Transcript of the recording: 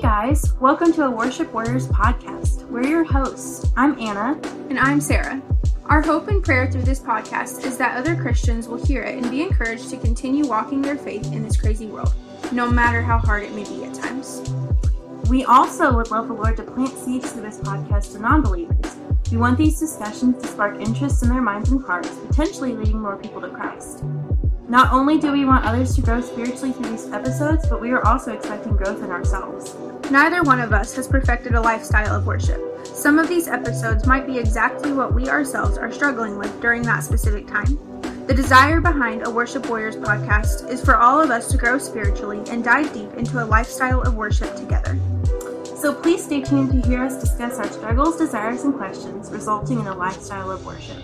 Hey guys, welcome to a Worship Warriors podcast. We're your hosts. I'm Anna. And I'm Sarah. Our hope and prayer through this podcast is that other Christians will hear it and be encouraged to continue walking their faith in this crazy world, no matter how hard it may be at times. We also would love the Lord to plant seeds through this podcast to non believers. We want these discussions to spark interest in their minds and hearts, potentially leading more people to Christ. Not only do we want others to grow spiritually through these episodes, but we are also expecting growth in ourselves. Neither one of us has perfected a lifestyle of worship. Some of these episodes might be exactly what we ourselves are struggling with during that specific time. The desire behind a Worship Warriors podcast is for all of us to grow spiritually and dive deep into a lifestyle of worship together. So please stay tuned to hear us discuss our struggles, desires, and questions resulting in a lifestyle of worship.